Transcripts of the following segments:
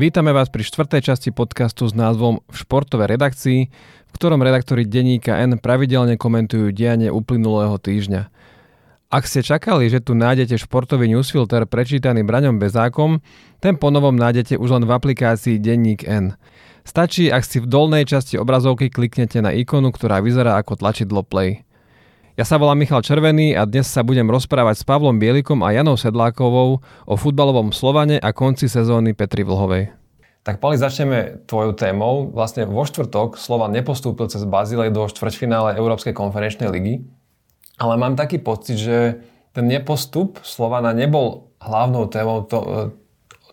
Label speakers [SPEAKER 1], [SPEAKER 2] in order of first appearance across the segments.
[SPEAKER 1] Vítame vás pri štvrtej časti podcastu s názvom V športovej redakcii, v ktorom redaktori denníka N pravidelne komentujú dianie uplynulého týždňa. Ak ste čakali, že tu nájdete športový newsfilter prečítaný Braňom Bezákom, ten ponovom nájdete už len v aplikácii Denník N. Stačí, ak si v dolnej časti obrazovky kliknete na ikonu, ktorá vyzerá ako tlačidlo play. Ja sa volám Michal Červený a dnes sa budem rozprávať s Pavlom Bielikom a Janou Sedlákovou o futbalovom Slovane a konci sezóny Petri Vlhovej. Tak Pali, začneme tvojou témou. Vlastne vo štvrtok Slovan nepostúpil cez Bazilej do štvrťfinále Európskej konferenčnej ligy, ale mám taký pocit, že ten nepostup Slovana nebol hlavnou témou to,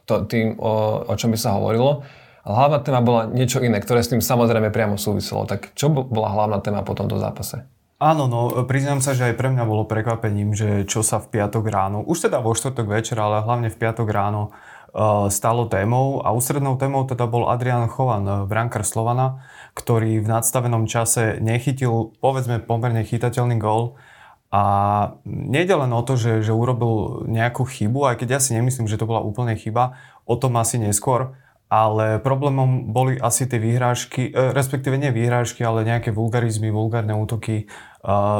[SPEAKER 1] to, tým, o, o čom by sa hovorilo. Hlavná téma bola niečo iné, ktoré s tým samozrejme priamo súviselo. Tak čo bola hlavná téma po tomto zápase?
[SPEAKER 2] Áno, no priznám sa, že aj pre mňa bolo prekvapením, že čo sa v piatok ráno, už teda vo štvrtok večer, ale hlavne v piatok ráno uh, stalo témou. A ústrednou témou teda bol Adrian Chovan, uh, brankár Slovana, ktorý v nadstavenom čase nechytil, povedzme, pomerne chytateľný gól. A nejde len o to, že, že urobil nejakú chybu, aj keď ja si nemyslím, že to bola úplne chyba, o tom asi neskôr, ale problémom boli asi tie výhrážky, e, respektíve nie výhrážky, ale nejaké vulgarizmy, vulgárne útoky e,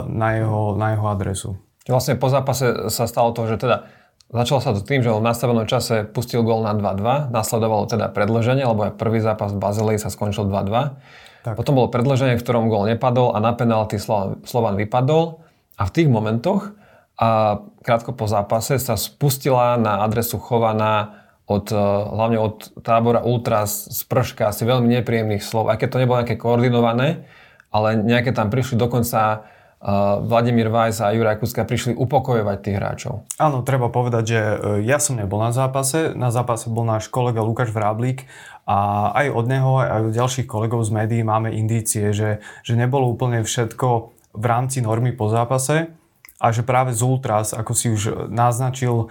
[SPEAKER 2] na jeho, na jeho adresu.
[SPEAKER 1] Vlastne po zápase sa stalo to, že teda začalo sa to tým, že on v nastavenom čase pustil gól na 2-2, nasledovalo teda predlženie, lebo aj prvý zápas v Bazilei sa skončil 2-2. Tak. Potom bolo predlženie, v ktorom gól nepadol a na penalty Slovan vypadol a v tých momentoch a krátko po zápase sa spustila na adresu Chovana od, eh, hlavne od tábora Ultras z asi veľmi nepríjemných slov, aj keď to nebolo nejaké koordinované, ale nejaké tam prišli dokonca uh, Vladimír Vajs a Juraj Kuska prišli upokojovať tých hráčov.
[SPEAKER 2] Áno, treba povedať, že eh, ja som nebol na zápase. Na zápase bol náš kolega Lukáš Vráblík a aj od neho, aj od ďalších kolegov z médií máme indície, že, že nebolo úplne všetko v rámci normy po zápase a že práve z Ultras, ako si už naznačil,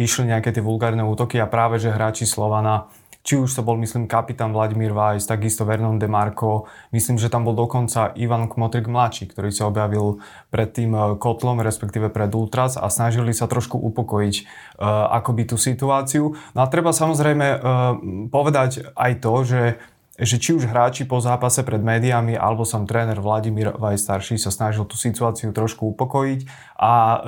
[SPEAKER 2] išli nejaké tie vulgárne útoky a práve, že hráči Slovana či už to bol, myslím, kapitán Vladimír Vajs, takisto Vernon Demarko, myslím, že tam bol dokonca Ivan Kmotrik mladší, ktorý sa objavil pred tým e, kotlom, respektíve pred Ultras a snažili sa trošku upokojiť uh, akoby tú situáciu. No a treba samozrejme uh, povedať aj to, že že či už hráči po zápase pred médiami alebo som tréner Vladimír Vaj sa snažil tú situáciu trošku upokojiť a e,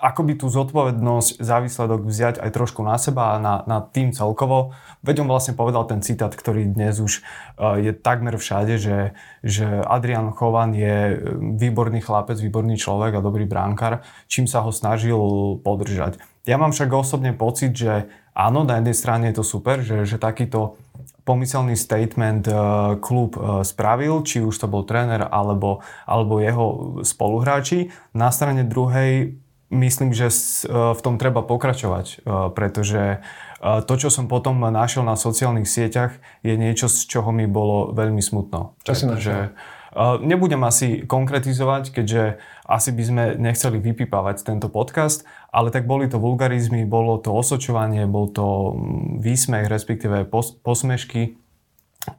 [SPEAKER 2] ako by tú zodpovednosť za výsledok vziať aj trošku na seba a na, na tým celkovo. Veď on vlastne povedal ten citát, ktorý dnes už e, je takmer všade, že, že Adrian Chovan je výborný chlapec, výborný človek a dobrý bránkar, čím sa ho snažil podržať. Ja mám však osobne pocit, že áno, na jednej strane je to super, že, že takýto pomyselný statement eh, klub eh, spravil, či už to bol tréner alebo, alebo jeho spoluhráči. Na strane druhej myslím, že eh, v tom treba pokračovať, pretože to, čo som potom našiel na sociálnych sieťach, je niečo, z čoho mi bolo veľmi smutno.
[SPEAKER 1] Čo si našiel?
[SPEAKER 2] Nebudem asi konkretizovať, keďže asi by sme nechceli vypípavať tento podcast, ale tak boli to vulgarizmy, bolo to osočovanie, bol to mm, výsmech, respektíve pos- posmešky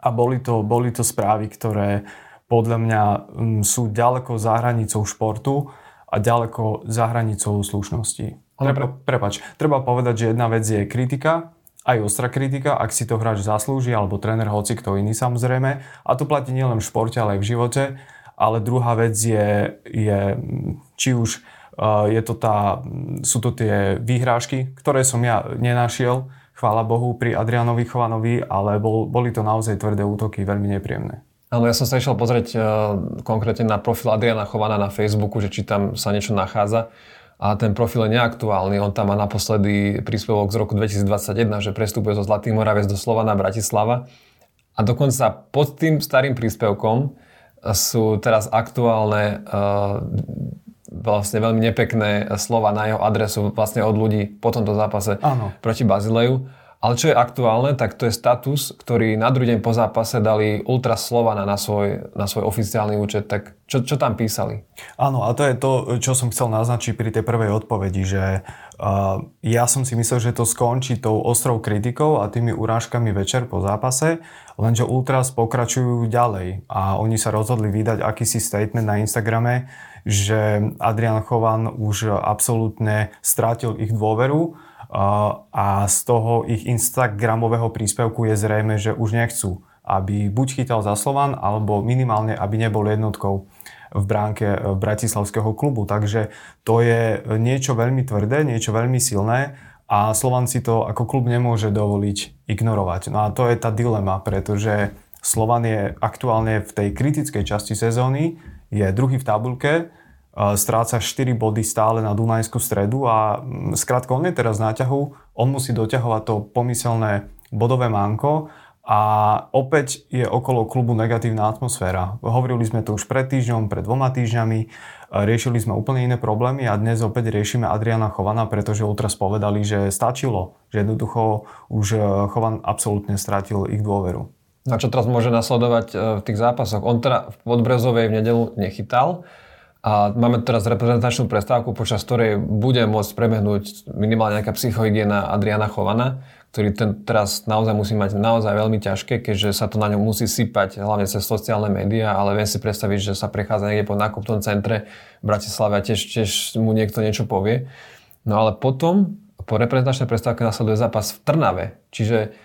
[SPEAKER 2] a boli to, boli to správy, ktoré podľa mňa mm, sú ďaleko za hranicou športu a ďaleko za hranicou slušnosti. Treba, prepač, treba povedať, že jedna vec je kritika, aj ostrá kritika, ak si to hráč zaslúži, alebo tréner, hoci kto iný samozrejme. A to platí nielen v športe, ale aj v živote. Ale druhá vec je, je či už je to tá, sú to tie výhrážky, ktoré som ja nenašiel, chvála Bohu, pri Adrianovi Chovanovi, ale bol, boli to naozaj tvrdé útoky, veľmi nepríjemné.
[SPEAKER 1] Áno, ja som sa išiel pozrieť uh, konkrétne na profil Adriana Chovana na Facebooku, že či tam sa niečo nachádza. A ten profil je neaktuálny. On tam má naposledy príspevok z roku 2021, že prestupuje zo Zlatý Moravec do Slovana Bratislava. A dokonca pod tým starým príspevkom sú teraz aktuálne uh, vlastne veľmi nepekné slova na jeho adresu vlastne od ľudí po tomto zápase Áno. proti Bazileju. Ale čo je aktuálne, tak to je status, ktorý na druhý deň po zápase dali Ultra Slovana na svoj, na svoj oficiálny účet. Tak čo, čo tam písali?
[SPEAKER 2] Áno, a to je to, čo som chcel naznačiť pri tej prvej odpovedi, že uh, ja som si myslel, že to skončí tou ostrou kritikou a tými urážkami večer po zápase, lenže Ultras pokračujú ďalej a oni sa rozhodli vydať akýsi statement na Instagrame, že Adrian Chovan už absolútne strátil ich dôveru a z toho ich Instagramového príspevku je zrejme, že už nechcú, aby buď chytal za Slovan, alebo minimálne, aby nebol jednotkou v bránke Bratislavského klubu. Takže to je niečo veľmi tvrdé, niečo veľmi silné a Slovan si to ako klub nemôže dovoliť ignorovať. No a to je tá dilema, pretože Slovan je aktuálne v tej kritickej časti sezóny, je druhý v tabulke, stráca 4 body stále na Dunajskú stredu a mm, skrátka on je teraz na ťahu, on musí doťahovať to pomyselné bodové manko a opäť je okolo klubu negatívna atmosféra. Hovorili sme to už pred týždňom, pred dvoma týždňami, riešili sme úplne iné problémy a dnes opäť riešime Adriana Chovana, pretože Ultras povedali, že stačilo, že jednoducho už e, Chovan absolútne stratil ich dôveru.
[SPEAKER 1] A čo teraz môže nasledovať e, v tých zápasoch? On teda v Podbrezovej v nedelu nechytal, a máme teraz reprezentačnú prestávku, počas ktorej bude môcť prebehnúť minimálne nejaká psychohygiena Adriana Chovana, ktorý ten teraz naozaj musí mať naozaj veľmi ťažké, keďže sa to na ňom musí sypať hlavne cez sociálne médiá, ale viem si predstaviť, že sa prechádza niekde po nákupnom centre v Bratislave a tiež, tiež mu niekto niečo povie. No ale potom po reprezentačnej prestávke nasleduje zápas v Trnave. Čiže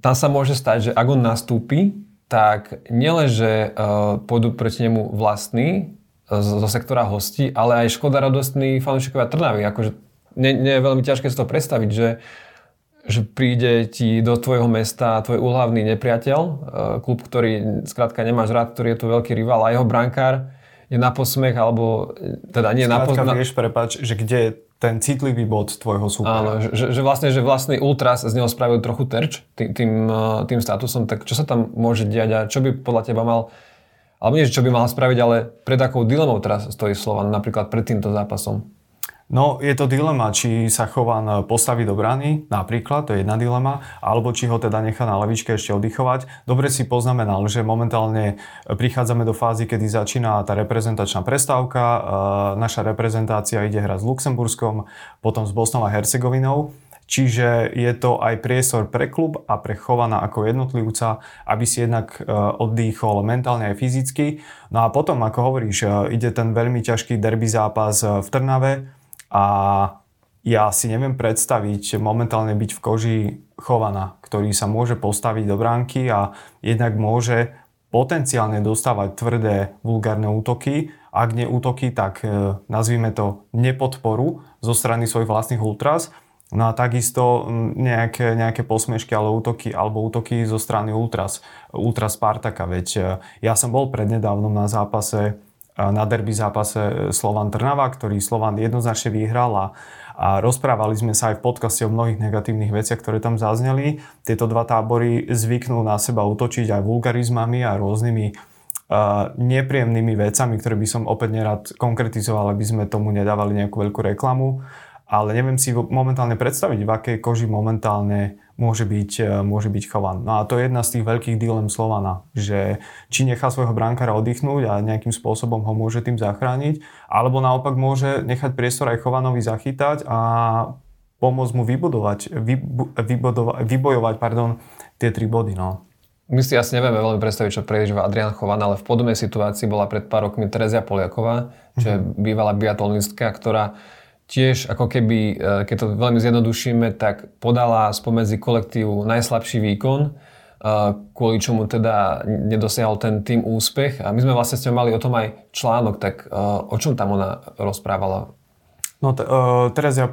[SPEAKER 1] tam sa môže stať, že ak on nastúpi, tak nielen, že uh, pôjdu proti nemu vlastní zo sektora hostí, ale aj škoda radostní fanúšikovia Trnavy. Akože nie, nie je veľmi ťažké si to predstaviť, že, že príde ti do tvojho mesta tvoj úhlavný nepriateľ, e, klub, ktorý skrátka nemáš rád, ktorý je tu veľký rival a jeho brankár je na posmech, alebo teda nie
[SPEAKER 2] skrátka,
[SPEAKER 1] na
[SPEAKER 2] posmech. vieš, prepač, že kde je ten citlivý bod tvojho súpera.
[SPEAKER 1] Áno, že, že vlastne, že vlastný ultras z neho spravil trochu terč tým, tým, e, tým statusom, tak čo sa tam môže diať a čo by podľa teba mal alebo nie, čo by mal spraviť, ale pred akou dilemou teraz stojí Slovan, napríklad pred týmto zápasom?
[SPEAKER 2] No, je to dilema, či sa Chovan postaví do brány, napríklad, to je jedna dilema, alebo či ho teda nechá na lavičke ešte oddychovať. Dobre si poznamenal, že momentálne prichádzame do fázy, kedy začína tá reprezentačná prestávka. Naša reprezentácia ide hrať s Luxemburskom, potom s Bosnou a Hercegovinou. Čiže je to aj priestor pre klub a pre Chovana ako jednotlivca, aby si jednak e, oddychol mentálne aj fyzicky. No a potom, ako hovoríš, e, ide ten veľmi ťažký derby zápas e, v Trnave a ja si neviem predstaviť momentálne byť v koži Chovana, ktorý sa môže postaviť do bránky a jednak môže potenciálne dostávať tvrdé vulgárne útoky. Ak nie útoky, tak nazvime to nepodporu zo strany svojich vlastných ultras. No a takisto mm, nejaké, nejaké posmešky alebo útoky, alebo útoky zo strany Ultras, Ultras Spartaka. Veď e, ja som bol prednedávnom na zápase, e, na derby zápase e, Slovan Trnava, ktorý Slovan jednoznačne vyhral a, a rozprávali sme sa aj v podcaste o mnohých negatívnych veciach, ktoré tam zazneli. Tieto dva tábory zvyknú na seba útočiť aj vulgarizmami a rôznymi Uh, nepríjemnými vecami, ktoré by som opäť nerad konkretizoval, aby sme tomu nedávali nejakú veľkú reklamu ale neviem si momentálne predstaviť, v akej koži momentálne môže byť, e, môže byť chovan. No a to je jedna z tých veľkých dilem Slovana, že či nechá svojho bránkara oddychnúť a nejakým spôsobom ho môže tým zachrániť, alebo naopak môže nechať priestor aj Chovanovi zachytať a pomôcť mu vybudovať, vybudovať, vybojovať pardon, tie tri body. No.
[SPEAKER 1] My si asi nevieme veľmi predstaviť, čo prežíva Adrian Chovan, ale v podobnej situácii bola pred pár rokmi Terezia Poliaková, čo je mhm. bývalá biatlonistka, ktorá tiež ako keby, e, keď to veľmi zjednodušíme, tak podala spomedzi kolektívu najslabší výkon, e, kvôli čomu teda nedosiahol ten tým úspech. A my sme vlastne s ňou mali o tom aj článok, tak e, o čom tam ona rozprávala?
[SPEAKER 2] No, t- uh, Terezia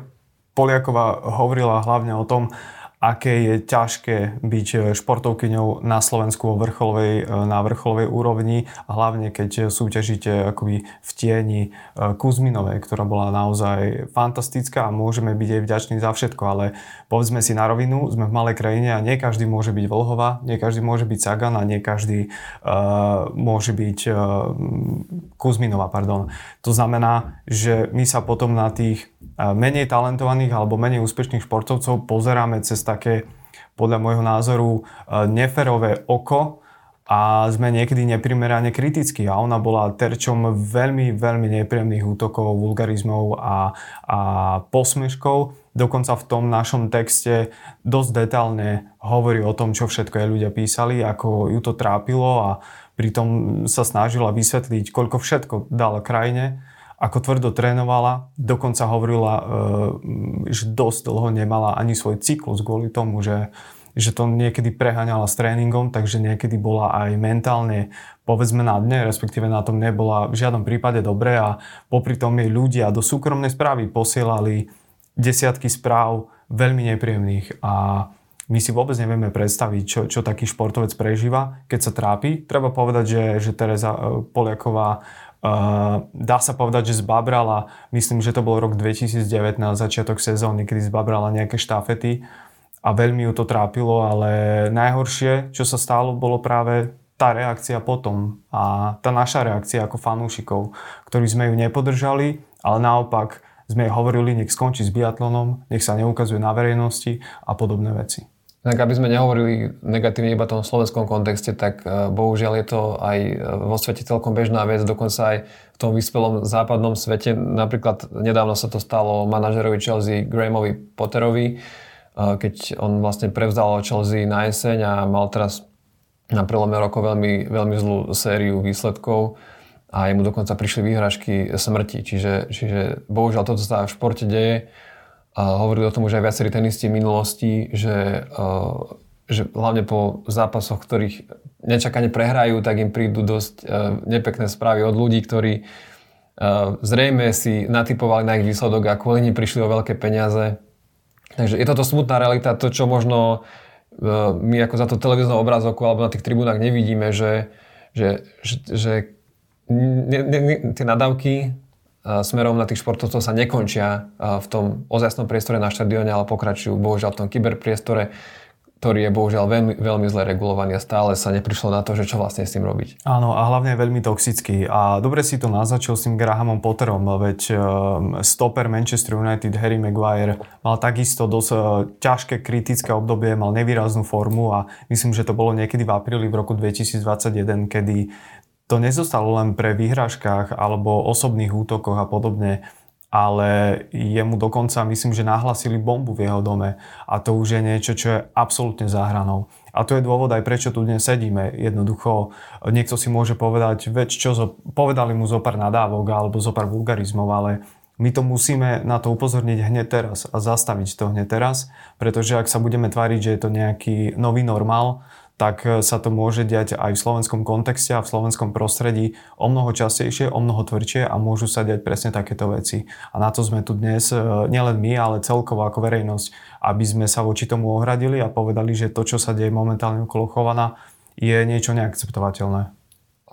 [SPEAKER 2] Poliaková hovorila hlavne o tom, aké je ťažké byť e, športovkyňou na Slovensku vrcholovej, e, na vrcholovej úrovni, hlavne keď súťažíte akoby v tieni Kuzminovej, ktorá bola naozaj fantastická a môžeme byť jej vďační za všetko, ale povedzme si na rovinu, sme v malej krajine a nie každý môže byť Vlhova, nie každý môže byť Sagan a nie každý uh, môže byť uh, Kuzminova, pardon. To znamená, že my sa potom na tých menej talentovaných alebo menej úspešných športovcov pozeráme cez také, podľa môjho názoru, e, neferové oko a sme niekedy neprimerane kritickí a ona bola terčom veľmi, veľmi nepríjemných útokov, vulgarizmov a, a posmeškov. Dokonca v tom našom texte dosť detálne hovorí o tom, čo všetko aj ľudia písali, ako ju to trápilo a pritom sa snažila vysvetliť, koľko všetko dala krajine ako tvrdo trénovala, dokonca hovorila, e, že dosť dlho nemala ani svoj cyklus kvôli tomu, že, že to niekedy preháňala s tréningom, takže niekedy bola aj mentálne povedzme na dne, respektíve na tom nebola v žiadnom prípade dobre a popri tom jej ľudia do súkromnej správy posielali desiatky správ veľmi nepríjemných a my si vôbec nevieme predstaviť, čo, čo taký športovec prežíva, keď sa trápi. Treba povedať, že, že Teresa e, Poliaková dá sa povedať, že zbabrala, myslím, že to bol rok 2019, začiatok sezóny, kedy zbabrala nejaké štafety a veľmi ju to trápilo, ale najhoršie, čo sa stalo, bolo práve tá reakcia potom a tá naša reakcia ako fanúšikov, ktorí sme ju nepodržali, ale naopak sme hovorili, nech skončí s biatlonom, nech sa neukazuje na verejnosti a podobné veci.
[SPEAKER 1] Tak aby sme nehovorili negatívne iba v tom slovenskom kontexte, tak e, bohužiaľ je to aj e, vo svete celkom bežná vec, dokonca aj v tom vyspelom západnom svete. Napríklad nedávno sa to stalo manažerovi Chelsea Grahamovi Potterovi, e, keď on vlastne prevzal Chelsea na jeseň a mal teraz na prelome rokov veľmi, veľmi zlú sériu výsledkov a jemu dokonca prišli výhražky smrti. Čiže, čiže bohužiaľ toto sa v športe deje a hovorili o tom už aj viacerí tenisti v minulosti, že, že hlavne po zápasoch, ktorých nečakane prehrajú, tak im prídu dosť nepekné správy od ľudí, ktorí zrejme si natypovali na ich výsledok a kvôli nim prišli o veľké peniaze. Takže je toto smutná realita, to čo možno my ako za to televíznou obrazovku alebo na tých tribúnach nevidíme, že, že, že, že ne, ne, ne, tie nadávky smerom na tých športovcov sa nekončia v tom ozajstnom priestore na štadióne, ale pokračujú bohužiaľ v tom kyberpriestore, ktorý je bohužiaľ veľmi, veľmi zle regulovaný a stále sa neprišlo na to, že čo vlastne s tým robiť.
[SPEAKER 2] Áno, a hlavne je veľmi toxický. A dobre si to naznačil s tým Grahamom Potterom, veď um, stoper Manchester United Harry Maguire mal takisto dosť uh, ťažké kritické obdobie, mal nevýraznú formu a myslím, že to bolo niekedy v apríli v roku 2021, kedy to nezostalo len pre výhražkách alebo osobných útokoch a podobne, ale jemu dokonca myslím, že nahlasili bombu v jeho dome a to už je niečo, čo je absolútne záhranou. A to je dôvod aj prečo tu dnes sedíme. Jednoducho niekto si môže povedať, veď čo, zo, povedali mu zo pár nadávok alebo zo pár vulgarizmov, ale my to musíme na to upozorniť hneď teraz a zastaviť to hneď teraz, pretože ak sa budeme tváriť, že je to nejaký nový normál, tak e, sa to môže diať aj v slovenskom kontexte a v slovenskom prostredí o mnoho častejšie, o mnoho tvrdšie a môžu sa diať presne takéto veci. A na to sme tu dnes, e, nielen my, ale celkovo ako verejnosť, aby sme sa voči tomu ohradili a povedali, že to, čo sa deje momentálne okolo Chovana, je niečo neakceptovateľné.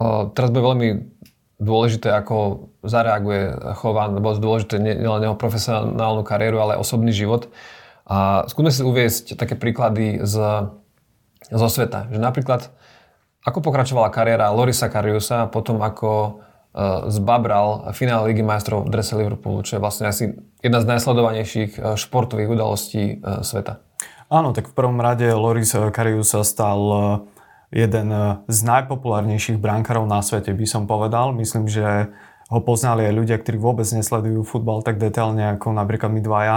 [SPEAKER 1] O, teraz bude veľmi dôležité, ako zareaguje Chovan, lebo dôležité nielen jeho profesionálnu kariéru, ale osobný život. A skúsme si uviesť také príklady z zo sveta. Že napríklad, ako pokračovala kariéra Lorisa Kariusa potom, ako uh, zbabral finále Ligy majstrov v drese Liverpoolu, čo je vlastne asi jedna z najsledovanejších uh, športových udalostí uh, sveta.
[SPEAKER 2] Áno, tak v prvom rade Loris Karius stal jeden z najpopulárnejších brankárov na svete, by som povedal. Myslím, že ho poznali aj ľudia, ktorí vôbec nesledujú futbal tak detailne ako napríklad my dvaja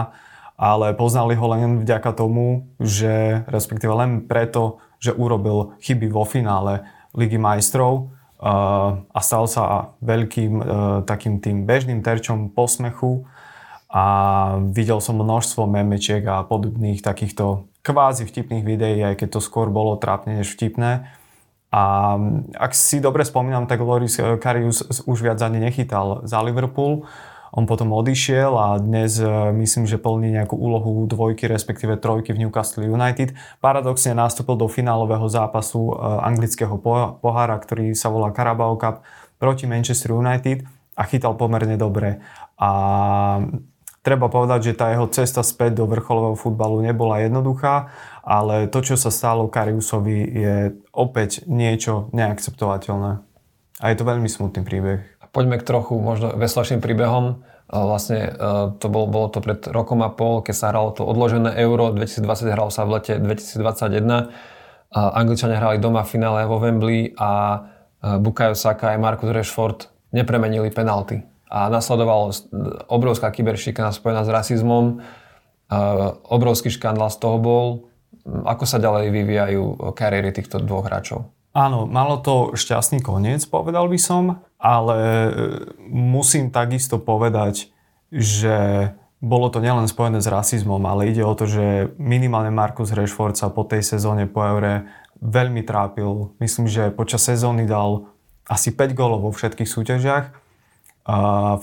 [SPEAKER 2] ale poznali ho len vďaka tomu, že respektíve len preto, že urobil chyby vo finále Ligy majstrov uh, a stal sa veľkým uh, takým tým bežným terčom posmechu a videl som množstvo memečiek a podobných takýchto kvázi vtipných videí, aj keď to skôr bolo trápne než vtipné. A ak si dobre spomínam, tak Loris Karius už viac ani nechytal za Liverpool. On potom odišiel a dnes e, myslím, že plní nejakú úlohu dvojky, respektíve trojky v Newcastle United. Paradoxne nastúpil do finálového zápasu e, anglického pohára, ktorý sa volá Carabao Cup proti Manchester United a chytal pomerne dobre. A treba povedať, že tá jeho cesta späť do vrcholového futbalu nebola jednoduchá, ale to, čo sa stalo Kariusovi, je opäť niečo neakceptovateľné. A je to veľmi smutný príbeh.
[SPEAKER 1] Poďme k trochu možno veslačným príbehom. Vlastne e, to bolo, bolo to pred rokom a pol, keď sa hralo to odložené Euro, 2020 hralo sa v lete 2021. Angličania hrali doma v finále vo Wembley a e, Bukayo Saka aj Marcus Rashford nepremenili penalty. A nasledovala obrovská kyberšikana spojená s rasizmom. E, obrovský škandál z toho bol. Ako sa ďalej vyvíjajú kariéry týchto dvoch hráčov?
[SPEAKER 2] Áno, malo to šťastný koniec, povedal by som. Ale e, musím takisto povedať, že bolo to nielen spojené s rasizmom, ale ide o to, že minimálne Markus Rashford sa po tej sezóne po Eure veľmi trápil. Myslím, že počas sezóny dal asi 5 gólov vo všetkých súťažiach.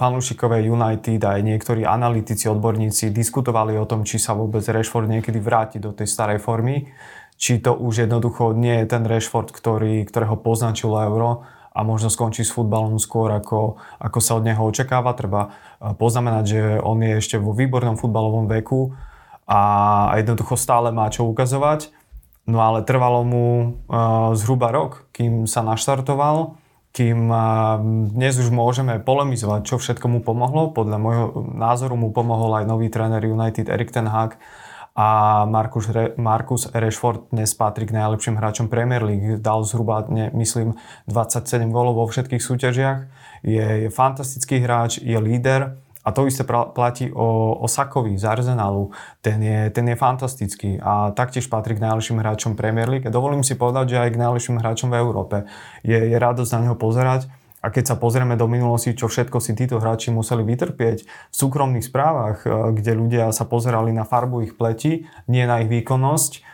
[SPEAKER 2] Fanúšikové United aj niektorí analytici, odborníci diskutovali o tom, či sa vôbec Rashford niekedy vráti do tej starej formy či to už jednoducho nie je ten Rashford, ktorý, ktorého poznačilo Euro a možno skončí s futbalom skôr, ako, ako sa od neho očakáva. Treba eh, poznamenať, že on je ešte vo výbornom futbalovom veku a jednoducho stále má čo ukazovať. No ale trvalo mu uh, zhruba rok, kým sa naštartoval, kým uh, dnes už môžeme polemizovať, čo všetko mu pomohlo. Podľa môjho názoru mu pomohol aj nový tréner United Erik Ten Hag, a Marcus, Re, Marcus Rashford dnes patrí k najlepším hráčom Premier League. Dal zhruba, ne, myslím, 27 gólov vo všetkých súťažiach. Je, je fantastický hráč, je líder a to isté platí o, o Sakovi z Arsenalu. Ten je, ten je fantastický a taktiež patrí k najlepším hráčom Premier League. Dovolím si povedať, že aj k najlepším hráčom v Európe. Je, je radosť na neho pozerať a keď sa pozrieme do minulosti, čo všetko si títo hráči museli vytrpieť v súkromných správach, e, kde ľudia sa pozerali na farbu ich pleti, nie na ich výkonnosť,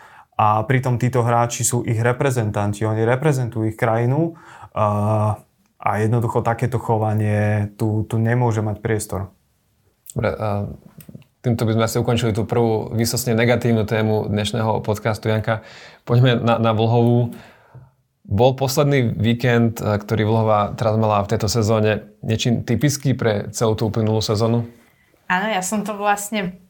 [SPEAKER 2] a pritom títo hráči sú ich reprezentanti, oni reprezentujú ich krajinu a, e, a jednoducho takéto chovanie tu, tu nemôže mať priestor.
[SPEAKER 1] Dobre, týmto by sme asi ukončili tú prvú vysosne negatívnu tému dnešného podcastu. Janka, poďme na, na Vlhovú. Bol posledný víkend, eh, ktorý Vlhova teraz mala v tejto sezóne, niečím typický pre celú tú uplynulú sezónu?
[SPEAKER 3] Áno, ja som to vlastne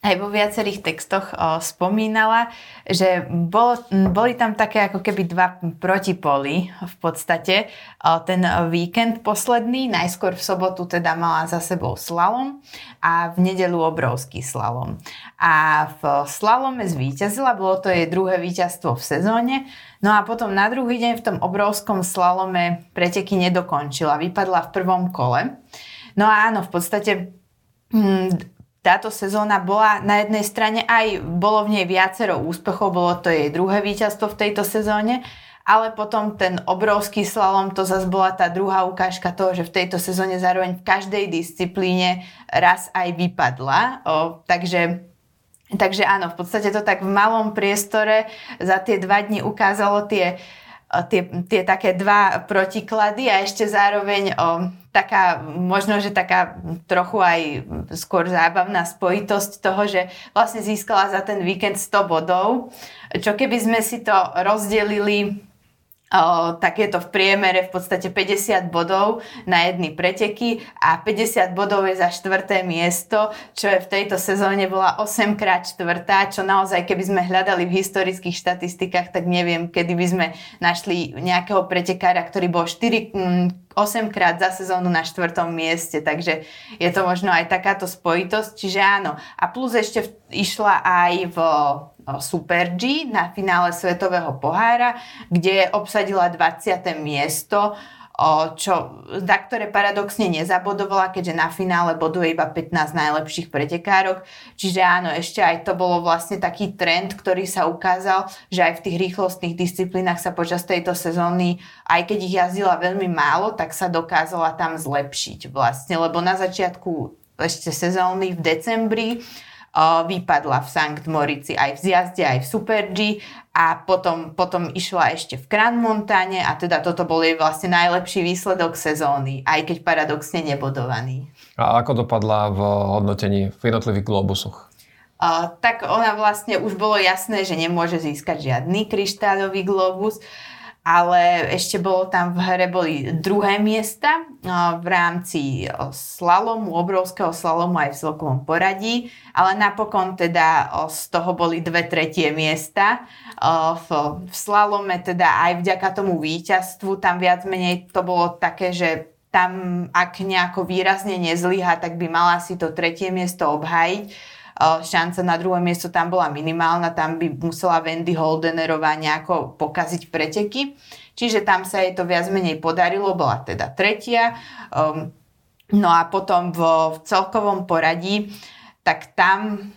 [SPEAKER 3] aj vo viacerých textoch o, spomínala, že bol, boli tam také ako keby dva protipoly v podstate. O, ten víkend posledný, najskôr v sobotu teda mala za sebou slalom a v nedelu obrovský slalom. A v slalome zvíťazila, bolo to jej druhé víťazstvo v sezóne, no a potom na druhý deň v tom obrovskom slalome preteky nedokončila, vypadla v prvom kole. No a áno, v podstate hm, táto sezóna bola na jednej strane aj, bolo v nej viacero úspechov, bolo to jej druhé víťazstvo v tejto sezóne, ale potom ten obrovský slalom, to zase bola tá druhá ukážka toho, že v tejto sezóne zároveň v každej disciplíne raz aj vypadla. O, takže Takže áno, v podstate to tak v malom priestore za tie dva dni ukázalo tie tie, tie také dva protiklady a ešte zároveň o, taká, možno, že taká trochu aj skôr zábavná spojitosť toho, že vlastne získala za ten víkend 100 bodov, čo keby sme si to rozdelili Tak je to v priemere v podstate 50 bodov na jedny preteky a 50 bodov je za štvrté miesto, čo je v tejto sezóne bola 8 krát štvrtá, čo naozaj keby sme hľadali v historických štatistikách, tak neviem, kedy by sme našli nejakého pretekára, ktorý bol 4, 8 mm, krát za sezónu na štvrtom mieste, takže je to možno aj takáto spojitosť, čiže áno. A plus ešte išla aj v Super G na finále Svetového pohára, kde obsadila 20. miesto, čo, za ktoré paradoxne nezabodovala, keďže na finále boduje iba 15 najlepších pretekárok. Čiže áno, ešte aj to bolo vlastne taký trend, ktorý sa ukázal, že aj v tých rýchlostných disciplínach sa počas tejto sezóny, aj keď ich jazdila veľmi málo, tak sa dokázala tam zlepšiť vlastne, lebo na začiatku ešte sezóny v decembri vypadla v Sankt Morici aj v zjazde, aj v Super G a potom, potom išla ešte v Grand Montane a teda toto bol jej vlastne najlepší výsledok sezóny, aj keď paradoxne nebodovaný.
[SPEAKER 1] A ako dopadla v hodnotení v jednotlivých globusoch?
[SPEAKER 3] Uh, tak ona vlastne už bolo jasné, že nemôže získať žiadny kryštáľový globus ale ešte bolo tam v hre boli druhé miesta v rámci slalomu, obrovského slalomu aj v celkovom poradí, ale napokon teda z toho boli dve tretie miesta. V, v slalome teda aj vďaka tomu víťazstvu tam viac menej to bolo také, že tam ak nejako výrazne nezlyha, tak by mala si to tretie miesto obhajiť šanca na druhé miesto tam bola minimálna, tam by musela Wendy Holdenerová nejako pokaziť preteky. Čiže tam sa jej to viac menej podarilo, bola teda tretia. Um, no a potom v, v celkovom poradí, tak tam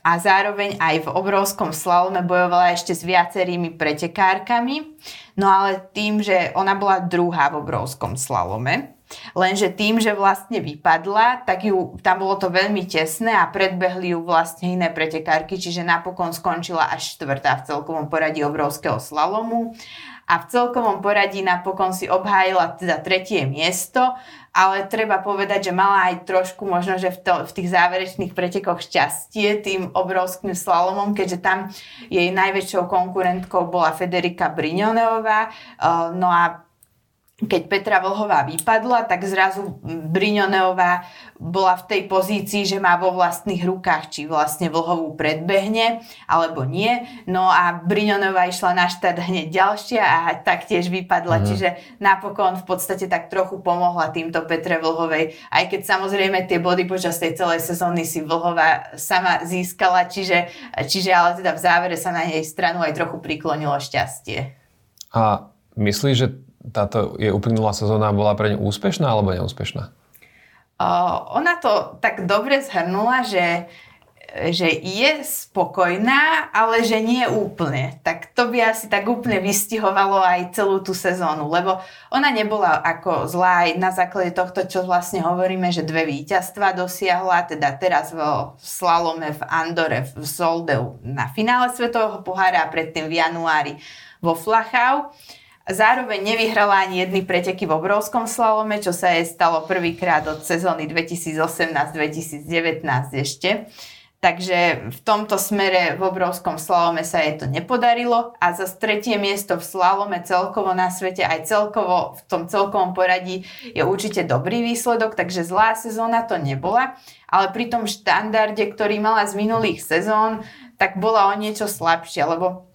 [SPEAKER 3] a zároveň aj v obrovskom slalome bojovala ešte s viacerými pretekárkami. No ale tým, že ona bola druhá v obrovskom slalome, Lenže tým, že vlastne vypadla, tak ju, tam bolo to veľmi tesné a predbehli ju vlastne iné pretekárky, čiže napokon skončila až štvrtá v celkovom poradí obrovského slalomu. A v celkovom poradí napokon si obhájila teda tretie miesto, ale treba povedať, že mala aj trošku možno, že v, to, v tých záverečných pretekoch šťastie tým obrovským slalomom, keďže tam jej najväčšou konkurentkou bola Federika Briňoneová, no a keď Petra Vlhová vypadla, tak zrazu Briňoneová bola v tej pozícii, že má vo vlastných rukách, či vlastne Vlhovú predbehne, alebo nie. No a Briňoneová išla na štát hneď ďalšia a taktiež vypadla. Mm. Čiže napokon v podstate tak trochu pomohla týmto Petre Vlhovej. Aj keď samozrejme tie body počas tej celej sezóny si Vlhová sama získala, čiže, čiže ale teda v závere sa na jej stranu aj trochu priklonilo šťastie.
[SPEAKER 1] A myslíš, že táto je uplynulá sezóna bola pre ňu úspešná alebo neúspešná?
[SPEAKER 3] Uh, ona to tak dobre zhrnula, že, že je spokojná, ale že nie úplne. Tak to by asi tak úplne vystihovalo aj celú tú sezónu, lebo ona nebola ako zlá aj na základe tohto, čo vlastne hovoríme, že dve víťazstva dosiahla, teda teraz vo slalome v Andore, v Soldeu na finále Svetového pohára a predtým v januári vo Flachau. Zároveň nevyhrala ani jedny preteky v obrovskom slalome, čo sa jej stalo prvýkrát od sezóny 2018-2019 ešte. Takže v tomto smere v obrovskom slalome sa jej to nepodarilo a za tretie miesto v slalome celkovo na svete aj celkovo v tom celkovom poradí je určite dobrý výsledok, takže zlá sezóna to nebola, ale pri tom štandarde, ktorý mala z minulých sezón, tak bola o niečo slabšia, lebo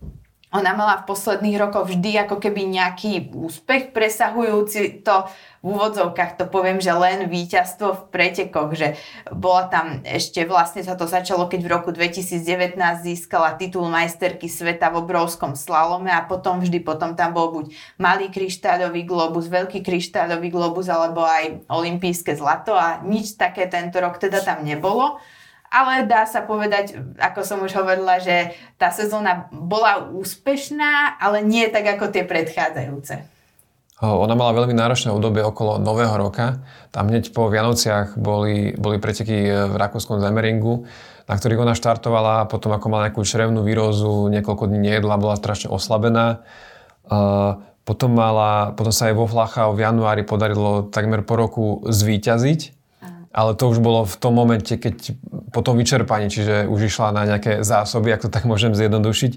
[SPEAKER 3] ona mala v posledných rokoch vždy ako keby nejaký úspech presahujúci to. V úvodzovkách to poviem, že len víťazstvo v pretekoch, že bola tam ešte vlastne sa to začalo, keď v roku 2019 získala titul majsterky sveta v obrovskom slalome a potom vždy potom tam bol buď malý kryštáľový globus, veľký kryštáľový globus alebo aj olimpijské zlato a nič také tento rok teda tam nebolo ale dá sa povedať, ako som už hovorila, že tá sezóna bola úspešná, ale nie tak ako tie predchádzajúce.
[SPEAKER 1] Ona mala veľmi náročné obdobie okolo Nového roka. Tam hneď po Vianociach boli, boli preteky v rakúskom Zemeringu, na ktorých ona štartovala potom ako mala nejakú črevnú výrozu, niekoľko dní nejedla, bola strašne oslabená. Potom, mala, potom sa jej vo Flachau v januári podarilo takmer po roku zvíťaziť ale to už bolo v tom momente, keď po tom vyčerpaní, čiže už išla na nejaké zásoby, ak to tak môžem zjednodušiť.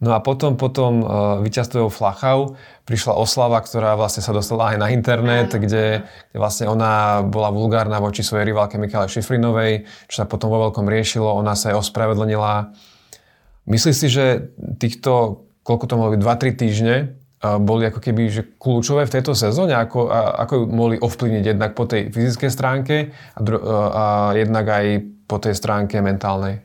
[SPEAKER 1] No a potom, potom uh, víťazstvo Flachau prišla oslava, ktorá vlastne sa dostala aj na internet, kde, kde vlastne ona bola vulgárna voči svojej rivalke Michale Šifrinovej, čo sa potom vo veľkom riešilo, ona sa aj ospravedlnila. Myslíš si, že týchto, koľko to mohlo byť, 2-3 týždne, boli ako keby že kľúčové v tejto sezóne? Ako, a, ako ju mohli ovplyvniť jednak po tej fyzickej stránke a, dru, a jednak aj po tej stránke mentálnej?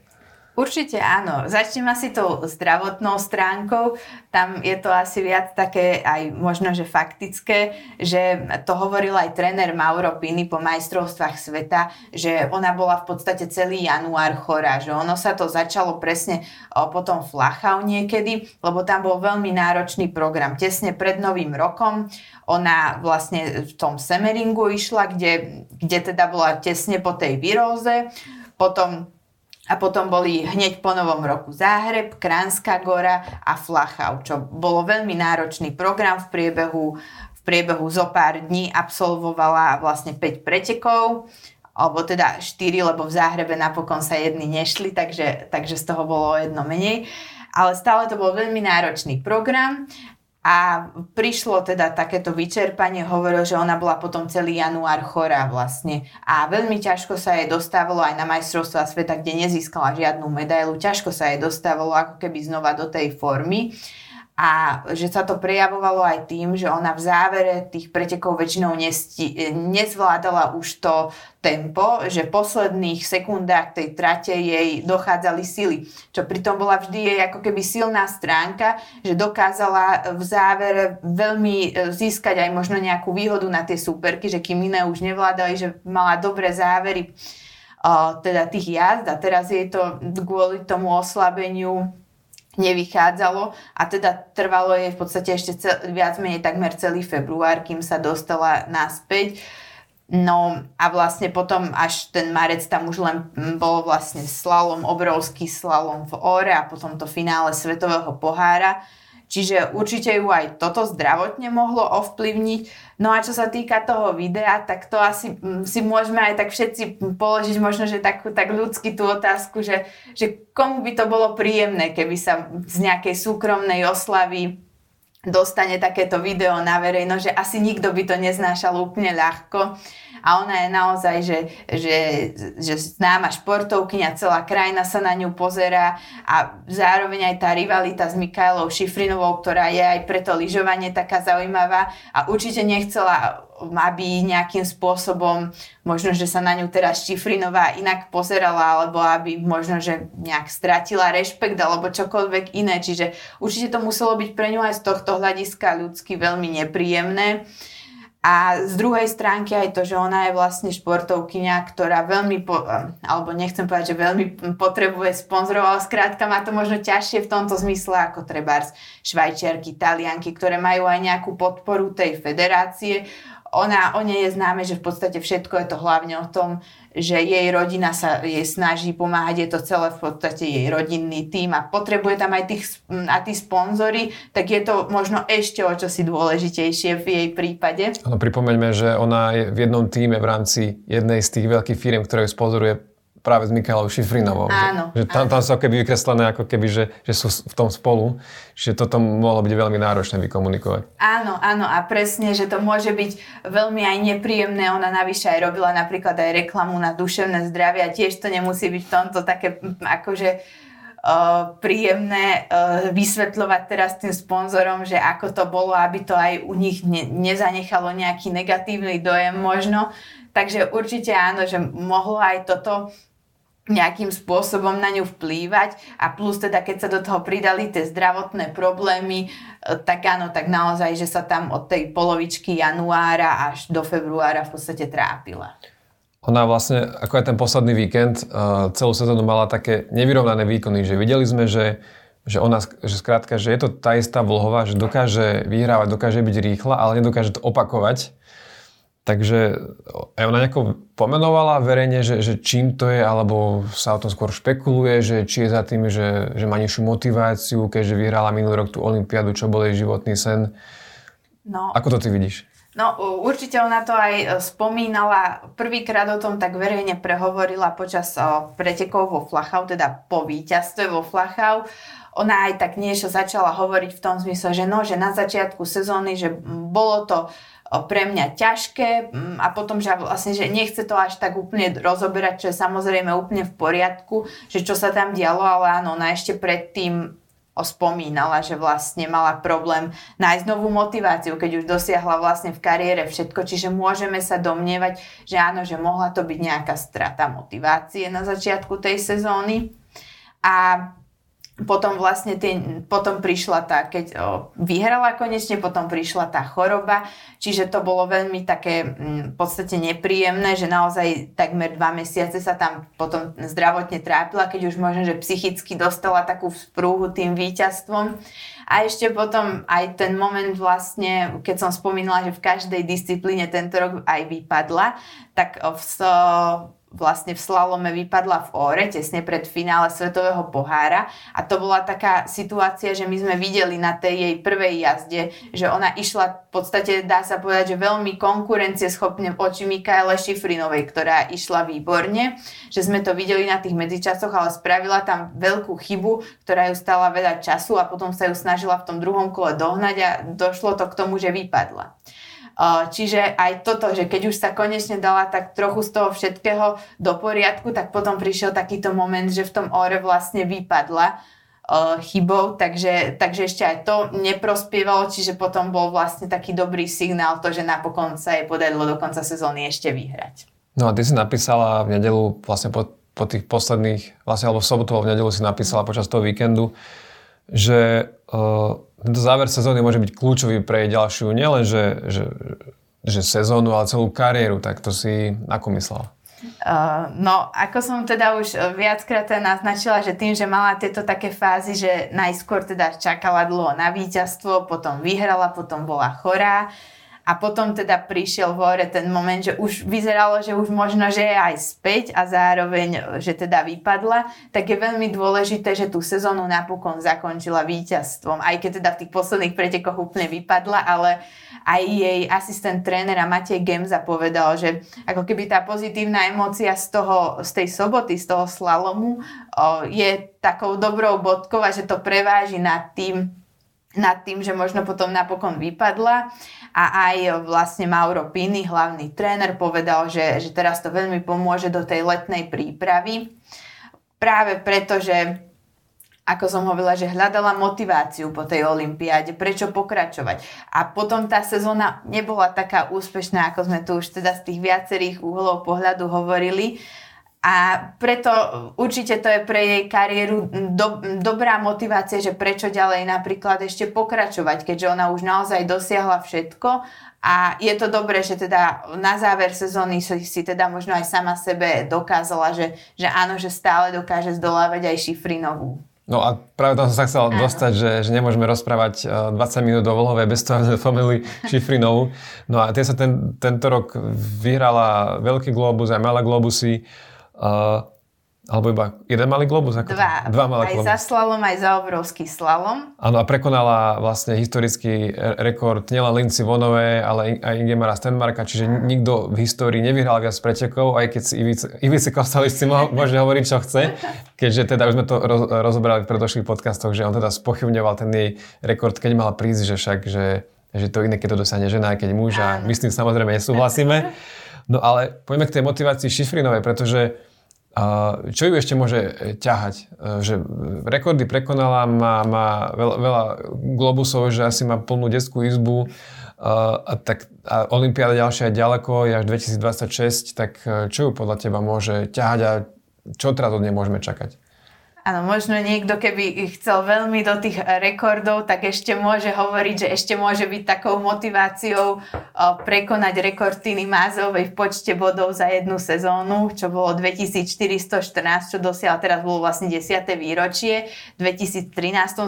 [SPEAKER 3] Určite áno. Začnem asi tou zdravotnou stránkou. Tam je to asi viac také aj možno, že faktické, že to hovoril aj tréner Mauro Pini po majstrovstvách sveta, že ona bola v podstate celý január chorá, že ono sa to začalo presne potom Flachau niekedy, lebo tam bol veľmi náročný program. Tesne pred novým rokom ona vlastne v tom Semeringu išla, kde, kde teda bola tesne po tej výroze, potom a potom boli hneď po novom roku Záhreb, Kránska gora a Flachau, čo bolo veľmi náročný program v priebehu, v priebehu zo pár dní absolvovala vlastne 5 pretekov alebo teda 4, lebo v Záhrebe napokon sa jedni nešli, takže, takže z toho bolo jedno menej. Ale stále to bol veľmi náročný program a prišlo teda takéto vyčerpanie, hovoril, že ona bola potom celý január chorá vlastne. A veľmi ťažko sa jej dostávalo aj na majstrovstvá sveta, kde nezískala žiadnu medailu. Ťažko sa jej dostávalo ako keby znova do tej formy a že sa to prejavovalo aj tým, že ona v závere tých pretekov väčšinou nesti, nezvládala už to tempo, že v posledných sekundách tej trate jej dochádzali sily, čo pritom bola vždy jej ako keby silná stránka, že dokázala v závere veľmi e, získať aj možno nejakú výhodu na tie superky, že kým iné už nevládali, že mala dobré závery teda tých jazd. A teraz jej to kvôli tomu oslabeniu nevychádzalo a teda trvalo jej v podstate ešte cel, viac menej takmer celý február, kým sa dostala naspäť. No a vlastne potom až ten marec tam už len bol vlastne slalom, obrovský slalom v Ore a potom to finále Svetového pohára. Čiže určite ju aj toto zdravotne mohlo ovplyvniť. No a čo sa týka toho videa, tak to asi mm, si môžeme aj tak všetci položiť možno, že takú tak ľudsky tú otázku, že, že komu by to bolo príjemné, keby sa z nejakej súkromnej oslavy dostane takéto video na verejnosť, že asi nikto by to neznášal úplne ľahko a ona je naozaj, že, že, že známa športovkyňa, celá krajina sa na ňu pozera a zároveň aj tá rivalita s Mikajlou Šifrinovou, ktorá je aj preto lyžovanie taká zaujímavá a určite nechcela aby nejakým spôsobom možno, že sa na ňu teraz Šifrinová inak pozerala, alebo aby možno, že nejak stratila rešpekt alebo čokoľvek iné. Čiže určite to muselo byť pre ňu aj z tohto hľadiska ľudsky veľmi nepríjemné. A z druhej stránky aj to, že ona je vlastne športovkyňa, ktorá veľmi, po, alebo nechcem povedať, že veľmi potrebuje sponzorov, ale skrátka má to možno ťažšie v tomto zmysle ako trebárs švajčiarky, talianky, ktoré majú aj nejakú podporu tej federácie. Ona, o nej je známe, že v podstate všetko je to hlavne o tom, že jej rodina sa jej snaží pomáhať, je to celé v podstate jej rodinný tým a potrebuje tam aj tých, a tí sponzory, tak je to možno ešte o čosi dôležitejšie v jej prípade.
[SPEAKER 1] Ano, pripomeňme, že ona je v jednom týme v rámci jednej z tých veľkých firm, ktoré ju sponzoruje práve s Michalou Šifrinovou.
[SPEAKER 3] Áno.
[SPEAKER 1] Že, že tam,
[SPEAKER 3] áno.
[SPEAKER 1] tam sú keby vykreslené ako keby, že, že sú v tom spolu. Čiže toto mohlo byť veľmi náročné vykomunikovať.
[SPEAKER 3] Áno, áno a presne, že to môže byť veľmi aj nepríjemné. Ona navyše aj robila napríklad aj reklamu na duševné zdravie a tiež to nemusí byť v tomto také akože Uh, príjemné uh, vysvetľovať teraz tým sponzorom, že ako to bolo, aby to aj u nich ne, nezanechalo nejaký negatívny dojem možno. Takže určite áno, že mohlo aj toto nejakým spôsobom na ňu vplývať a plus teda keď sa do toho pridali tie zdravotné problémy, e, tak áno, tak naozaj, že sa tam od tej polovičky januára až do februára v podstate trápila.
[SPEAKER 1] Ona vlastne, ako aj ten posledný víkend, e, celú sezónu mala také nevyrovnané výkony, že videli sme, že, že ona, že skrátka, že je to tá istá vlhová, že dokáže vyhrávať, dokáže byť rýchla, ale nedokáže to opakovať Takže aj ona nejako pomenovala verejne, že, že čím to je, alebo sa o tom skôr špekuluje, že či je za tým, že, že má nižšiu motiváciu, keďže vyhrala minulý rok tú Olympiádu, čo bol jej životný sen. No, Ako to ty vidíš?
[SPEAKER 3] No určite ona to aj e, spomínala, prvýkrát o tom tak verejne prehovorila počas pretekov vo Flachau, teda po víťazstve vo Flachau. Ona aj tak niečo začala hovoriť v tom zmysle, že no, že na začiatku sezóny, že bolo to pre mňa ťažké mm, a potom, že vlastne, že nechce to až tak úplne rozoberať, čo je samozrejme úplne v poriadku, že čo sa tam dialo, ale áno, ona ešte predtým spomínala, že vlastne mala problém nájsť novú motiváciu, keď už dosiahla vlastne v kariére všetko, čiže môžeme sa domnievať, že áno, že mohla to byť nejaká strata motivácie na začiatku tej sezóny. A potom vlastne tie, potom prišla tá, keď vyhrala konečne, potom prišla tá choroba, čiže to bolo veľmi také m, v podstate nepríjemné, že naozaj takmer dva mesiace sa tam potom zdravotne trápila, keď už možno, že psychicky dostala takú sprúhu tým víťazstvom. A ešte potom aj ten moment vlastne, keď som spomínala, že v každej disciplíne tento rok aj vypadla, tak v, vlastne v slalome vypadla v Óre tesne pred finále Svetového pohára a to bola taká situácia, že my sme videli na tej jej prvej jazde, že ona išla v podstate, dá sa povedať, že veľmi konkurencieschopne oči Mikaele Šifrinovej, ktorá išla výborne, že sme to videli na tých medzičasoch, ale spravila tam veľkú chybu, ktorá ju stala veľa času a potom sa ju snažila v tom druhom kole dohnať a došlo to k tomu, že vypadla. Čiže aj toto, že keď už sa konečne dala tak trochu z toho všetkého do poriadku, tak potom prišiel takýto moment, že v tom ore vlastne vypadla chybou, takže, takže ešte aj to neprospievalo, čiže potom bol vlastne taký dobrý signál to, že napokon sa jej podarilo do konca sezóny ešte vyhrať.
[SPEAKER 1] No a ty si napísala v nedelu vlastne po, po tých posledných, vlastne alebo v sobotu v nedelu si napísala počas toho víkendu, že uh, tento záver sezóny môže byť kľúčový pre ďalšiu, nielen že, že, že sezónu, ale celú kariéru, tak to si ako myslela?
[SPEAKER 3] Uh, no, ako som teda už viackrát naznačila, že tým, že mala tieto také fázy, že najskôr teda čakala dlho na víťazstvo, potom vyhrala, potom bola chorá, a potom teda prišiel v hore ten moment, že už vyzeralo, že už možno, že je aj späť a zároveň, že teda vypadla, tak je veľmi dôležité, že tú sezónu napokon zakončila víťazstvom. Aj keď teda v tých posledných pretekoch úplne vypadla, ale aj jej asistent trénera Matej Gemza povedal, že ako keby tá pozitívna emócia z, toho, z tej soboty, z toho slalomu o, je takou dobrou bodkou a že to preváži nad tým, nad tým, že možno potom napokon vypadla a aj vlastne Mauro Pini, hlavný tréner, povedal, že, že teraz to veľmi pomôže do tej letnej prípravy. Práve preto, že ako som hovorila, že hľadala motiváciu po tej olympiáde, prečo pokračovať. A potom tá sezóna nebola taká úspešná, ako sme tu už teda z tých viacerých uhlov pohľadu hovorili. A preto určite to je pre jej kariéru do, dobrá motivácia, že prečo ďalej napríklad ešte pokračovať, keďže ona už naozaj dosiahla všetko a je to dobré, že teda na záver sezóny si, teda možno aj sama sebe dokázala, že, že áno, že stále dokáže zdolávať aj Šifrinovú.
[SPEAKER 1] No a práve tam som sa chcel Áno. dostať, že, že nemôžeme rozprávať 20 e, minút do Vlhove bez toho, že spomenuli Šifrinovú. No a tie sa ten, tento rok vyhrala Veľký globus aj Malé globusy. Uh, alebo iba jeden malý globus? Ako
[SPEAKER 3] Dva.
[SPEAKER 1] Dva
[SPEAKER 3] malé aj globus. za slalom, aj za obrovský slalom.
[SPEAKER 1] Áno, a prekonala vlastne historický rekord nielen Linci Vonové, ale aj Ingemara Stenmarka, čiže nikto v histórii nevyhral viac pretekov, aj keď si Ivice, Kostalič si môže hovoriť, čo chce, keďže teda už sme to roz, rozobrali v predošlých podcastoch, že on teda spochybňoval ten jej rekord, keď mal prísť, že však, že, že to iné, keď to dosiahne žena, keď muž a my s tým samozrejme nesúhlasíme. No ale poďme k tej motivácii Šifrinovej, pretože čo ju ešte môže e, ťahať? E, že rekordy prekonala, má, má veľa, globusov, že asi má plnú detskú izbu, a, tak, a Olympiáda ďalšia je ďaleko, je až 2026, tak e, čo ju podľa teba môže ťahať a čo teraz od nej môžeme čakať?
[SPEAKER 3] Áno, možno niekto, keby chcel veľmi do tých rekordov, tak ešte môže hovoriť, že ešte môže byť takou motiváciou prekonať rekord Tiny Mázovej v počte bodov za jednu sezónu, čo bolo 2414, čo dosiaľ teraz bolo vlastne 10. výročie. V 2013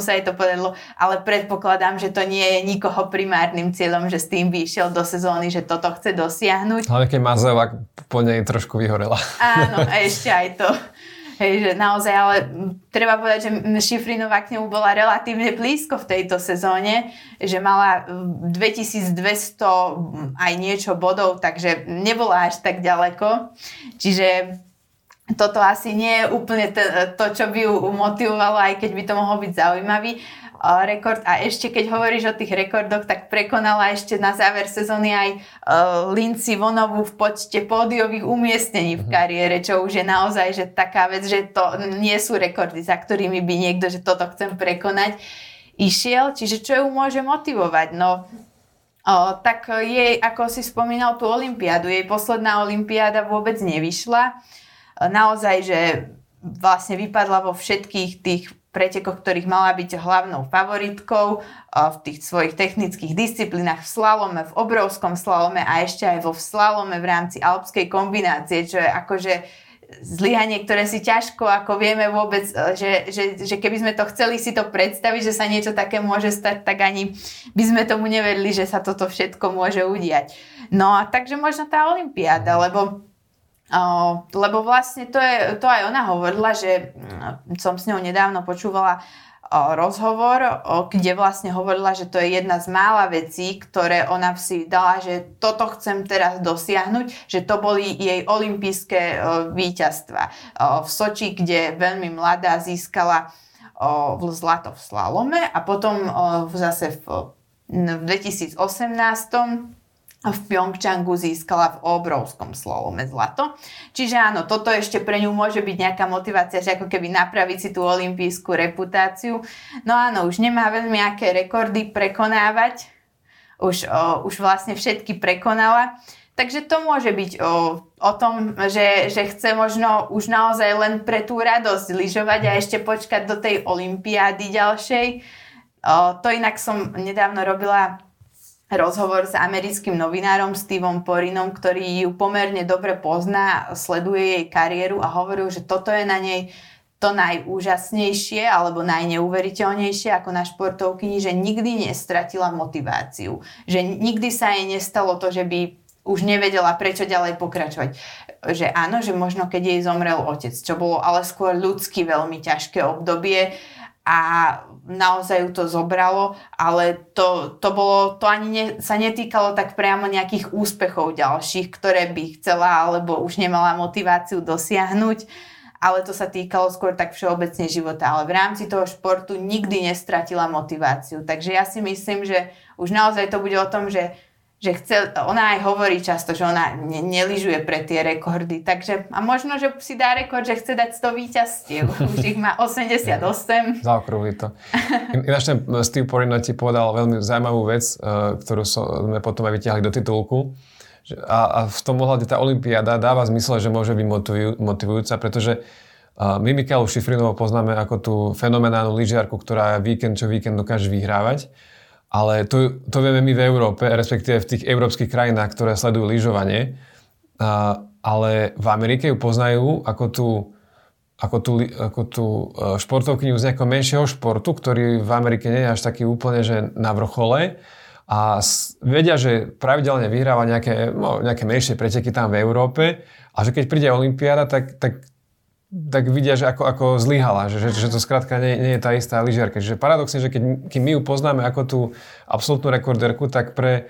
[SPEAKER 3] sa jej to podarilo, ale predpokladám, že to nie je nikoho primárnym cieľom, že s tým by išiel do sezóny, že toto chce dosiahnuť.
[SPEAKER 1] Ale keď Mázová po nej trošku vyhorela.
[SPEAKER 3] Áno, a ešte aj to. Hej, že naozaj, ale treba povedať, že Šifrinová k nemu bola relatívne blízko v tejto sezóne, že mala 2200 aj niečo bodov, takže nebola až tak ďaleko. Čiže toto asi nie je úplne to, čo by ju motivovalo, aj keď by to mohol byť zaujímavý rekord. A ešte keď hovoríš o tých rekordoch, tak prekonala ešte na záver sezóny aj uh, Linci Vonovú v počte pódiových umiestnení v mhm. kariére, čo už je naozaj že taká vec, že to nie sú rekordy, za ktorými by niekto, že toto chcem prekonať, išiel. Čiže čo ju môže motivovať? No, O, tak jej, ako si spomínal tú olympiádu, jej posledná olympiáda vôbec nevyšla. Naozaj, že vlastne vypadla vo všetkých tých pretekoch, ktorých mala byť hlavnou favoritkou v tých svojich technických disciplínach v slalome, v obrovskom slalome a ešte aj vo slalome v rámci alpskej kombinácie, čo je akože zlyhanie, ktoré si ťažko, ako vieme vôbec, e, že, že, že keby sme to chceli si to predstaviť, že sa niečo také môže stať, tak ani by sme tomu neverili, že sa toto všetko môže udiať. No a takže možno tá olimpiáda, lebo lebo vlastne to, je, to aj ona hovorila, že mm, som s ňou nedávno počúvala rozhovor, kde vlastne hovorila, že to je jedna z mála vecí, ktoré ona si dala, že toto chcem teraz dosiahnuť, že to boli jej olympijské víťazstva. V Soči, kde veľmi mladá získala zlato v slalome a potom zase v 2018 v Pyeongchangu získala v obrovskom slalome zlato. Čiže áno, toto ešte pre ňu môže byť nejaká motivácia, že ako keby napraviť si tú olimpijskú reputáciu. No áno, už nemá veľmi aké rekordy prekonávať. Už, o, už vlastne všetky prekonala. Takže to môže byť o, o tom, že, že chce možno už naozaj len pre tú radosť lyžovať a ešte počkať do tej olympiády ďalšej. O, to inak som nedávno robila rozhovor s americkým novinárom Stevom Porinom, ktorý ju pomerne dobre pozná, sleduje jej kariéru a hovoril, že toto je na nej to najúžasnejšie alebo najneuveriteľnejšie ako na športovkyni, že nikdy nestratila motiváciu. Že nikdy sa jej nestalo to, že by už nevedela, prečo ďalej pokračovať. Že áno, že možno keď jej zomrel otec, čo bolo ale skôr ľudsky veľmi ťažké obdobie a naozaj ju to zobralo, ale to, to, bolo, to ani ne, sa netýkalo tak priamo nejakých úspechov ďalších, ktoré by chcela alebo už nemala motiváciu dosiahnuť ale to sa týkalo skôr tak všeobecne života. Ale v rámci toho športu nikdy nestratila motiváciu. Takže ja si myslím, že už naozaj to bude o tom, že že chce, ona aj hovorí často, že ona ne, neližuje pre tie rekordy, takže a možno, že si dá rekord, že chce dať 100 víťazstiev, už ich má 88.
[SPEAKER 1] Zaokrúhli to. Ináč ten Steve Porino ti povedal veľmi zaujímavú vec, eh, ktorú sme potom aj vyťahli do titulku, a, a v tom ohľade tá Olympiáda dáva zmysel, že môže byť motivujúca, pretože my Mikaelu Šifrinovou poznáme ako tú fenomenálnu lyžiarku, ktorá víkend čo víkend dokáže vyhrávať. Ale to, to vieme my v Európe, respektíve v tých európskych krajinách, ktoré sledujú lyžovanie. A, ale v Amerike ju poznajú ako tú, ako tú, ako tú e, športovkyňu z nejakého menšieho športu, ktorý v Amerike nie je až taký úplne že na vrchole a vedia, že pravidelne vyhráva nejaké, no, nejaké menšie preteky tam v Európe a že keď príde Olympiáda, tak, tak, tak vidia, že ako, ako zlyhala, že, že, že to skrátka nie, nie je tá istá lyžiarka. Čiže paradoxne, že keď, keď my ju poznáme ako tú absolútnu rekorderku, tak pre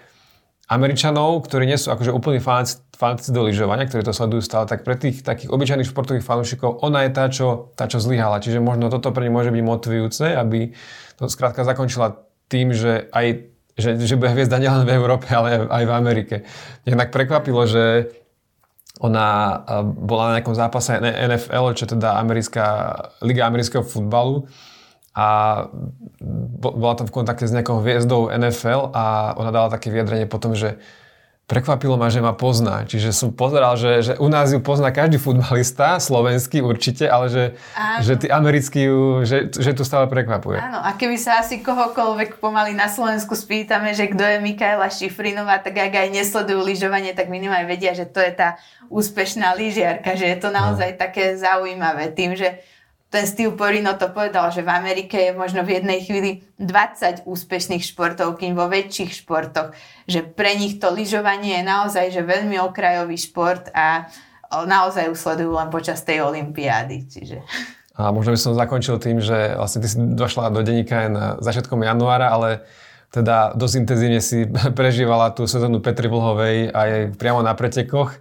[SPEAKER 1] Američanov, ktorí nie sú akože úplne fanatici do lyžovania, ktorí to sledujú stále, tak pre tých takých obyčajných športových fanúšikov ona je tá, čo, tá, čo zlyhala. Čiže možno toto pre ne môže byť motivujúce, aby to skrátka zakončila tým, že aj že, že bude hviezda nielen v Európe, ale aj v Amerike. Jednak prekvapilo, že ona bola na nejakom zápase NFL, čo teda americká, Liga amerického futbalu. A bola tam v kontakte s nejakou hviezdou NFL a ona dala také vyjadrenie potom, že Prekvapilo ma, že ma pozná. Čiže som pozeral, že, že u nás ju pozná každý futbalista, slovenský určite, ale že, že tí americkí ju, že, že tu stále prekvapuje.
[SPEAKER 3] Áno, a keby sa asi kohokoľvek pomaly na Slovensku spýtame, že kto je Mikaela Šifrinová, tak ak aj nesledujú lyžovanie, tak minimálne vedia, že to je tá úspešná lyžiarka, že je to naozaj no. také zaujímavé tým, že ten Steve Porino to povedal, že v Amerike je možno v jednej chvíli 20 úspešných športov, kým vo väčších športoch, že pre nich to lyžovanie je naozaj že veľmi okrajový šport a naozaj ju sledujú len počas tej olympiády. Čiže...
[SPEAKER 1] A možno by som zakončil tým, že vlastne ty si došla do denníka na začiatkom januára, ale teda dosť intenzívne si prežívala tú sezónu Petri Vlhovej aj priamo na pretekoch.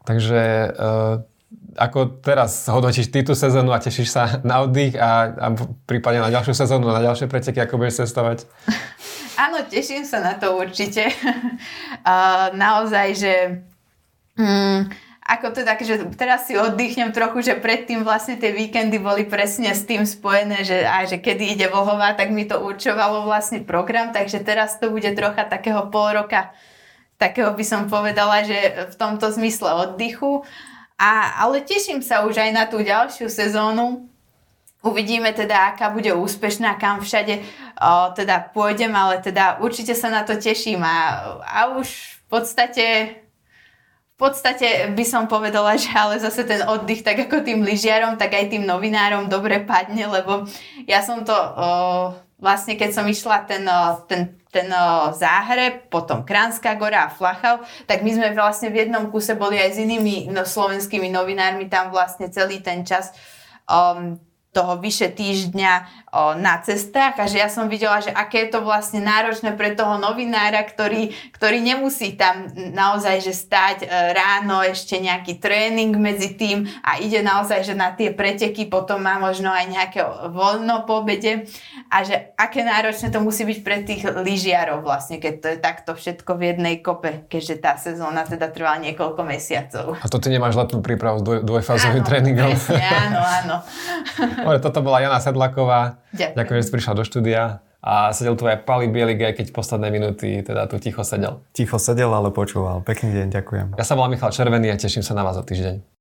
[SPEAKER 1] Takže uh, ako teraz hodnotíš ty tú sezónu a tešíš sa na oddych a, a prípadne na ďalšiu sezónu, na ďalšie preteky, ako budeš cestovať?
[SPEAKER 3] Áno, teším sa na to určite. naozaj, že mm, ako to tak, že teraz si oddychnem trochu, že predtým vlastne tie víkendy boli presne s tým spojené, že aj že kedy ide Vohová, tak mi to určovalo vlastne program, takže teraz to bude trocha takého pol roka takého by som povedala, že v tomto zmysle oddychu. A, ale teším sa už aj na tú ďalšiu sezónu. Uvidíme teda, aká bude úspešná, kam všade o, teda pôjdem, ale teda určite sa na to teším a, a už v podstate v podstate by som povedala, že ale zase ten oddych tak ako tým lyžiarom, tak aj tým novinárom dobre padne, lebo ja som to o, vlastne keď som išla ten, ten ten uh, Záhreb, potom Kranská gora a Flachau, tak my sme vlastne v jednom kuse boli aj s inými no, slovenskými novinármi tam vlastne celý ten čas. Um, toho vyše týždňa o, na cestách a že ja som videla, že aké je to vlastne náročné pre toho novinára, ktorý, ktorý nemusí tam naozaj že stať e, ráno ešte nejaký tréning medzi tým a ide naozaj, že na tie preteky potom má možno aj nejaké voľno po obede a že aké náročné to musí byť pre tých lyžiarov vlastne, keď to je takto všetko v jednej kope, keďže tá sezóna teda trvá niekoľko mesiacov.
[SPEAKER 1] A to ty nemáš letnú prípravu s dvoj, dvojfázovým tréningom?
[SPEAKER 3] Presne, áno, áno.
[SPEAKER 1] Dobre, toto bola Jana Sedlaková. Ďakujem. Ďakujem, že si prišla do štúdia. A sedel tu aj Pali Bielik, aj keď posledné minúty teda tu ticho sedel.
[SPEAKER 2] Ticho sedel, ale počúval. Pekný deň, ďakujem.
[SPEAKER 1] Ja sa volám Michal Červený a teším sa na vás o týždeň.